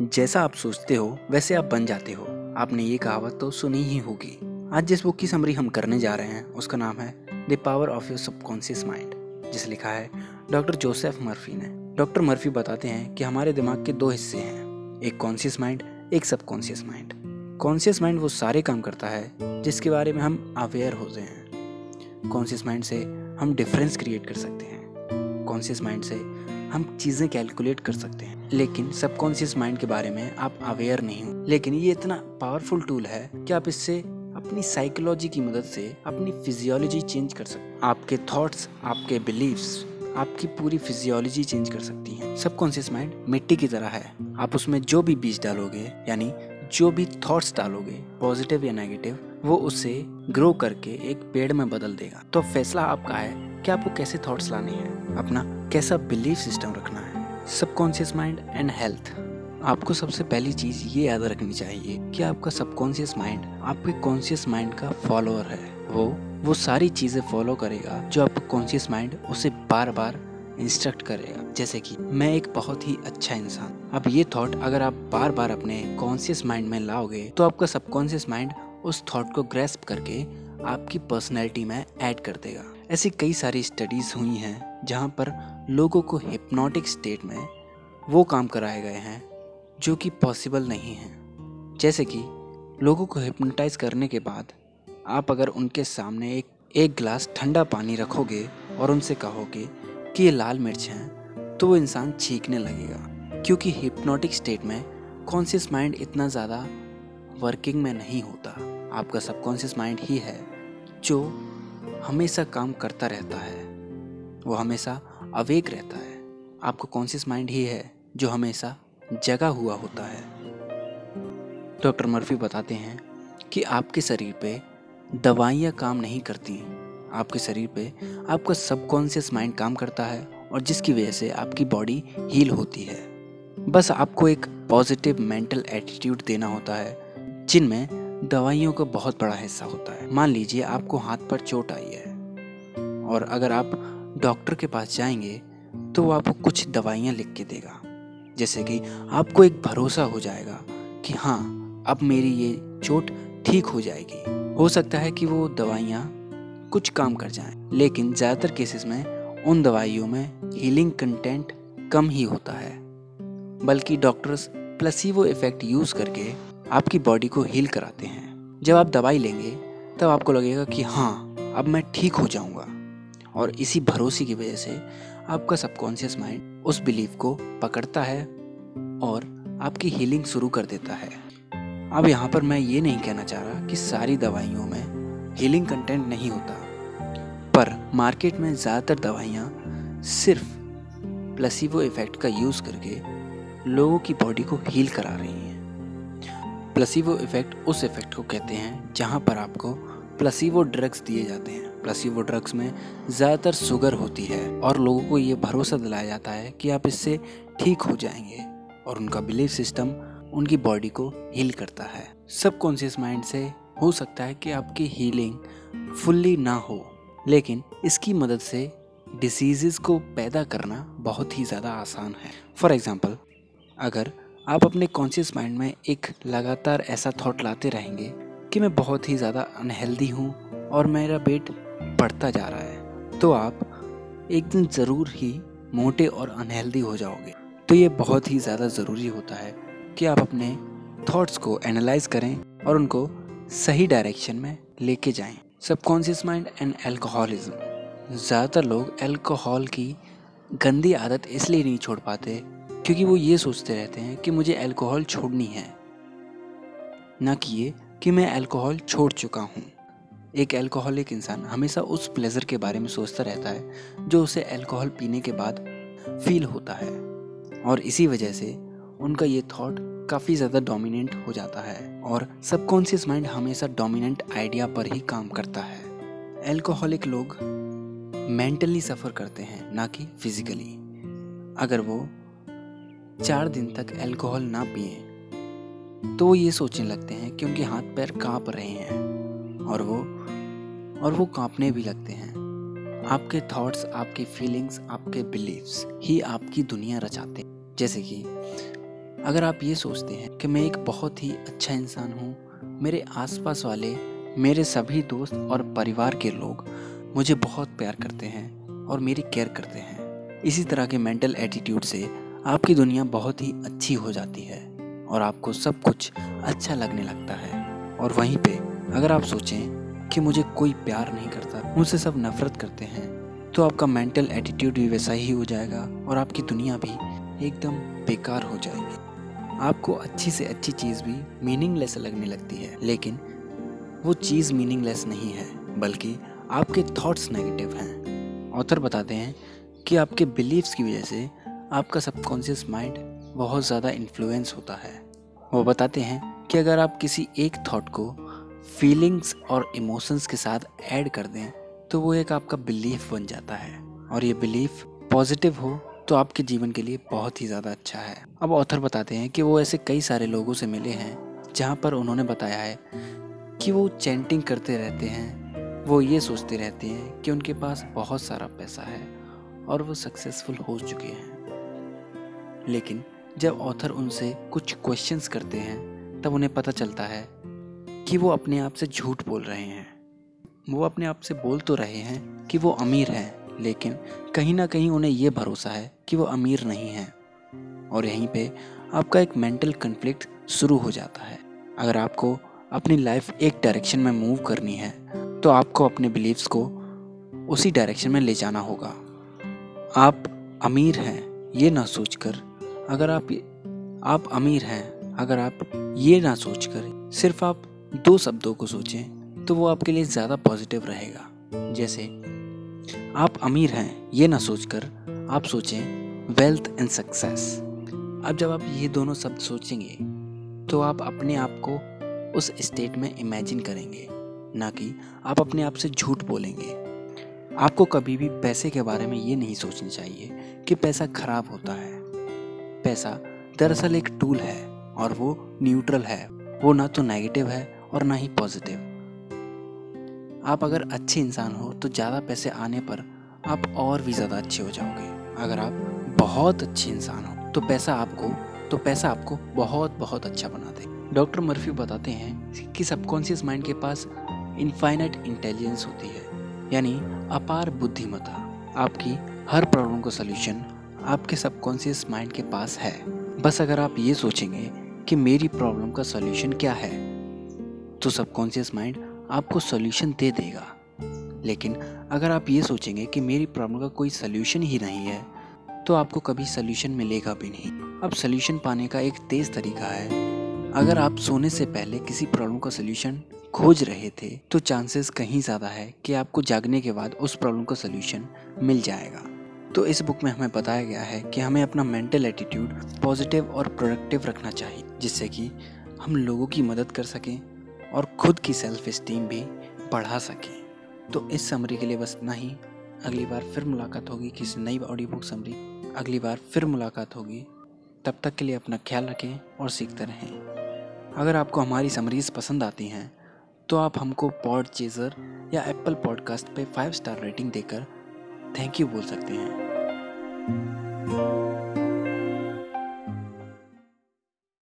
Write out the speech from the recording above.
जैसा आप सोचते हो, वैसे आप बन जाते हो। आपने ये कहावत तो सुनी ही होगी। आज जिस बुक की समरी हम करने जा रहे हैं, उसका नाम है the power of your subconscious mind जिसे लिखा है डॉक्टर जोसेफ मर्फी ने। डॉक्टर मर्फी बताते हैं कि हमारे दिमाग के दो हिस्से हैं, एक कॉन्शियस माइंड एक सबकॉन्शियस माइंड कॉन्शियस माइंड वो सारे काम करता है, जिसके बारे में हम अवेयर होते हैं कॉन्शियस माइंड से हम डिफरेंस क्रिएट कर सकते हैं। कॉन्शियस माइंड से हम चीज़ें कैलकुलेट कर सकते हैं, लेकिन सबकॉन्शियस माइंड के बारे में आप अवेयर नहीं हो। लेकिन ये इतना पावरफुल टूल है कि आप इससे अपनी साइकोलॉजी की मदद से अपनी फिजियोलॉजी चेंज कर सकते आपके थॉट्स आपके बिलीव्स आपकी पूरी फिजियोलॉजी चेंज कर सकती हैं। सबकॉन्शियस माइंड मिट्टी की तरह है। आप उसमें जो भी बीज डालोगे, यानी जो भी थॉट्स डालोगे पॉजिटिव या नेगेटिव वो उसे ग्रो करके एक पेड़ में बदल देगा। तो फैसला आपका है कि आपको कैसे थॉट्स लाने हैं, अपना कैसा बिलीफ सिस्टम रखना है? सबकॉन्शियस माइंड एंड हेल्थ आपको सबसे पहली चीज़ ये याद रखनी चाहिए कि आपका सबकॉन्शियस माइंड आपके कॉन्शियस माइंड का फॉलोअर है। वो वो सारी चीज़ें फॉलो करेगा जो आपका कॉन्शियस माइंड उसे बार बार इंस्ट्रक्ट करेगा। जैसे कि, मैं एक बहुत ही अच्छा इंसान। अब ये थॉट अगर आप बार बार अपने कॉन्शियस माइंड में लाओगे तो आपका सबकॉन्शियस माइंड उस थॉट को ग्रेस्प करके आपकी पर्सनैलिटी में ऐड कर देगा। ऐसी कई सारी स्टडीज़ हुई हैं जहाँ पर लोगों को हिप्नोटिक स्टेट में वो काम कराए गए हैं, जो कि पॉसिबल नहीं है। जैसे कि लोगों को हिप्नोटाइज करने के बाद आप अगर उनके सामने एक एक गिलास ठंडा पानी रखोगे और उनसे कहोगे कि ये लाल मिर्च हैं तो वो इंसान छींकने लगेगा। क्योंकि हिप्नोटिक स्टेट में कॉन्शियस माइंड इतना ज़्यादा वर्किंग में नहीं होता। आपका सबकॉन्शियस माइंड ही है, जो हमेशा काम करता रहता है। वो हमेशा अवेक रहता है। आपको कॉन्शियस माइंड ही है जो हमेशा जगा हुआ होता है। डॉक्टर मर्फी बताते हैं कि आपके शरीर पे दवाइयाँ काम नहीं करती। आपके शरीर पे आपका सबकॉन्शियस माइंड काम करता है और जिसकी वजह से आपकी बॉडी हील होती है। बस आपको एक पॉजिटिव मेंटल एटीट्यूड देना होता है, जिनमें दवाइयों का बहुत बड़ा हिस्सा होता है। मान लीजिए आपको हाथ पर चोट आई है और अगर आप डॉक्टर के पास जाएँगे तो वो आपको कुछ दवाइयाँ लिख के देगा। जैसे कि आपको एक भरोसा हो जाएगा कि हाँ अब मेरी ये चोट ठीक हो जाएगी। हो सकता है कि वो दवाइयाँ कुछ काम कर जाएँ, लेकिन ज़्यादातर केसेस में उन दवाइयों में हीलिंग कंटेंट कम ही होता है। बल्कि डॉक्टर्स प्लसीवो इफ़ेक्ट यूज़ करके आपकी बॉडी को हील कराते हैं। जब आप दवाई लेंगे तब आपको लगेगा कि हाँ अब मैं ठीक हो जाऊँगा। और इसी भरोसे की वजह से आपका सबकॉन्शियस माइंड उस बिलीफ को पकड़ता है और आपकी हीलिंग शुरू कर देता है। अब यहाँ पर मैं ये नहीं कहना चाह रहा कि सारी दवाइयों में हीलिंग कंटेंट नहीं होता, पर मार्केट में ज़्यादातर दवाइयाँ सिर्फ़ प्लसीवो इफ़ेक्ट का यूज़ करके लोगों की बॉडी को हील करा रही हैं। प्लसीवो इफ़ेक्ट उस इफ़ेक्ट को कहते हैं जहाँ पर आपको प्लसीवो ड्रग्स दिए जाते हैं। प्लसीवो ड्रग्स में ज़्यादातर शुगर होती है और लोगों को ये भरोसा दिलाया जाता है कि आप इससे ठीक हो जाएँगे और उनका बिलीफ सिस्टम उनकी बॉडी को हील करता है। सब कॉन्शियस माइंड से हो सकता है कि आपकी हीलिंग फुल्ली ना हो, लेकिन इसकी मदद से डिसीजेस को पैदा करना बहुत ही ज़्यादा आसान है। फॉर एग्ज़ाम्पल अगर आप अपने कॉन्शियस माइंड में एक लगातार ऐसा थॉट लाते रहेंगे कि मैं बहुत ही ज़्यादा अनहेल्दी हूँ और मेरा वेट बढ़ता जा रहा है। तो आप एक दिन ज़रूर ही मोटे और अनहेल्दी हो जाओगे। तो ये बहुत ही ज़्यादा ज़रूरी होता है कि आप अपने थॉट्स को एनालाइज करें और उनको सही डायरेक्शन में लेके जाएँ। सबकॉन्शियस माइंड एंड एल्कोहलिज्म ज़्यादातर लोग अल्कोहल की गंदी आदत इसलिए नहीं छोड़ पाते क्योंकि वो ये सोचते रहते हैं कि मुझे अल्कोहल छोड़नी है। ना कि ये कि मैं अल्कोहल छोड़ चुका हूँ। एक अल्कोहलिक इंसान हमेशा उस प्लेजर के बारे में सोचता रहता है, जो उसे अल्कोहल पीने के बाद फील होता है। और इसी वजह से उनका ये थॉट काफ़ी ज़्यादा डोमिनेंट हो जाता है और सबकॉन्शियस माइंड हमेशा डोमिनेंट आइडिया पर ही काम करता है। अल्कोहलिक लोग मेंटली सफ़र करते हैं, ना कि फिजिकली अगर वो चार दिन तक अल्कोहल ना पिए तो वो ये सोचने लगते हैं कि उनके हाथ पैर काँप रहे हैं और वो और वो कांपने भी लगते हैं। आपके थॉट्स आपकी फीलिंग्स आपके बिलीव्स ही आपकी दुनिया रचाते हैं। जैसे कि, अगर आप ये सोचते हैं कि मैं एक बहुत ही अच्छा इंसान हूँ, मेरे आसपास वाले, मेरे सभी दोस्त और परिवार के लोग मुझे बहुत प्यार करते हैं और मेरी केयर करते हैं। इसी तरह के मेंटल एटीट्यूड से आपकी दुनिया बहुत ही अच्छी हो जाती है। और आपको सब कुछ अच्छा लगने लगता है। और वहीं पे अगर आप सोचें कि मुझे कोई प्यार नहीं करता, मुझसे सब नफरत करते हैं तो आपका मेंटल एटीट्यूड भी वैसा ही हो जाएगा और आपकी दुनिया भी एकदम बेकार हो जाएगी। आपको अच्छी से अच्छी चीज़ भी मीनिंगलेस लगने लगती है, लेकिन वो चीज़ मीनिंगलेस नहीं है, बल्कि आपके थॉट्स नेगेटिव हैं। ऑथर बताते हैं कि आपके बिलीव्स की वजह से आपका सबकॉन्शियस माइंड बहुत ज़्यादा इन्फ्लुएंस होता है। वो बताते हैं कि अगर आप किसी एक थॉट को फीलिंग्स और इमोशंस के साथ ऐड कर दें तो वो एक आपका बिलीफ बन जाता है। और ये बिलीफ पॉजिटिव हो तो आपके जीवन के लिए बहुत ही ज़्यादा अच्छा है। अब ऑथर बताते हैं कि वो ऐसे कई सारे लोगों से मिले हैं, जहाँ पर उन्होंने बताया है कि वो चैंटिंग करते रहते हैं। वो ये सोचते रहते हैं कि उनके पास बहुत सारा पैसा है और वो सक्सेसफुल हो चुके हैं। लेकिन जब ऑथर उनसे कुछ क्वेश्चंस करते हैं, तब उन्हें पता चलता है कि वो अपने आप से झूठ बोल रहे हैं। वो अपने आप से बोल तो रहे हैं कि वो अमीर हैं, लेकिन कहीं ना कहीं उन्हें ये भरोसा है कि वो अमीर नहीं हैं। और यहीं पे आपका एक मेंटल कन्फ्लिक्ट शुरू हो जाता है। अगर आपको अपनी लाइफ एक डायरेक्शन में मूव करनी है तो आपको अपने बिलीव्स को उसी डायरेक्शन में ले जाना होगा। आप अमीर हैं, ये ना सोचकर अगर आप आप अमीर हैं, अगर आप ये ना सोच कर सिर्फ़ आप दो शब्दों को सोचें तो वो आपके लिए ज़्यादा पॉजिटिव रहेगा। जैसे, आप अमीर हैं, ये ना सोचकर आप सोचें वेल्थ एंड सक्सेस अब जब आप ये दोनों शब्द सोचेंगे तो आप अपने आप को उस स्टेट में इमेजिन करेंगे, ना कि आप अपने आप से झूठ बोलेंगे। आपको कभी भी पैसे के बारे में ये नहीं सोचना चाहिए कि पैसा खराब होता है। पैसा दरअसल एक टूल है और वो न्यूट्रल है। वो ना तो नेगेटिव है और ना ही पॉजिटिव आप अगर अच्छे इंसान हो तो ज़्यादा पैसे आने पर आप और भी ज़्यादा अच्छे हो जाओगे। अगर आप बहुत अच्छे इंसान हो तो पैसा आपको तो पैसा आपको बहुत बहुत अच्छा बना दे डॉक्टर मर्फी बताते हैं कि सबकॉन्शियस माइंड के पास इनफाइनाइट इंटेलिजेंस होती है, यानी अपार बुद्धिमता आपकी हर प्रॉब्लम का सोल्यूशन आपके सबकॉन्शियस माइंड के पास है। बस अगर आप ये सोचेंगे कि मेरी प्रॉब्लम का सोल्यूशन क्या है तो सबकॉन्शियस माइंड आपको सोल्यूशन दे देगा। लेकिन अगर आप ये सोचेंगे कि मेरी प्रॉब्लम का कोई सोल्यूशन ही नहीं है तो आपको कभी सोल्यूशन मिलेगा भी नहीं। अब सोल्यूशन पाने का एक तेज़ तरीका है। अगर आप सोने से पहले किसी प्रॉब्लम का सोल्यूशन खोज रहे थे तो चांसेस कहीं ज़्यादा है कि आपको जागने के बाद उस प्रॉब्लम का सोल्यूशन मिल जाएगा। तो इस बुक में हमें बताया गया है कि हमें अपना मेंटल एटीट्यूड पॉजिटिव और प्रोडक्टिव रखना चाहिए, जिससे कि हम लोगों की मदद कर सकें और खुद की सेल्फ इस्टीम भी बढ़ा सकें। तो इस समरी के लिए बस इतना ही। अगली बार फिर मुलाकात होगी किसी नई ऑडियो बुक समरी अगली बार फिर मुलाकात होगी। तब तक के लिए अपना ख्याल रखें और सीखते रहें। अगर आपको हमारी समरीज पसंद आती हैं तो आप हमको पॉड चेजर या एप्पल पॉडकास्ट पे फाइव स्टार रेटिंग देकर थैंक यू बोल सकते हैं। Música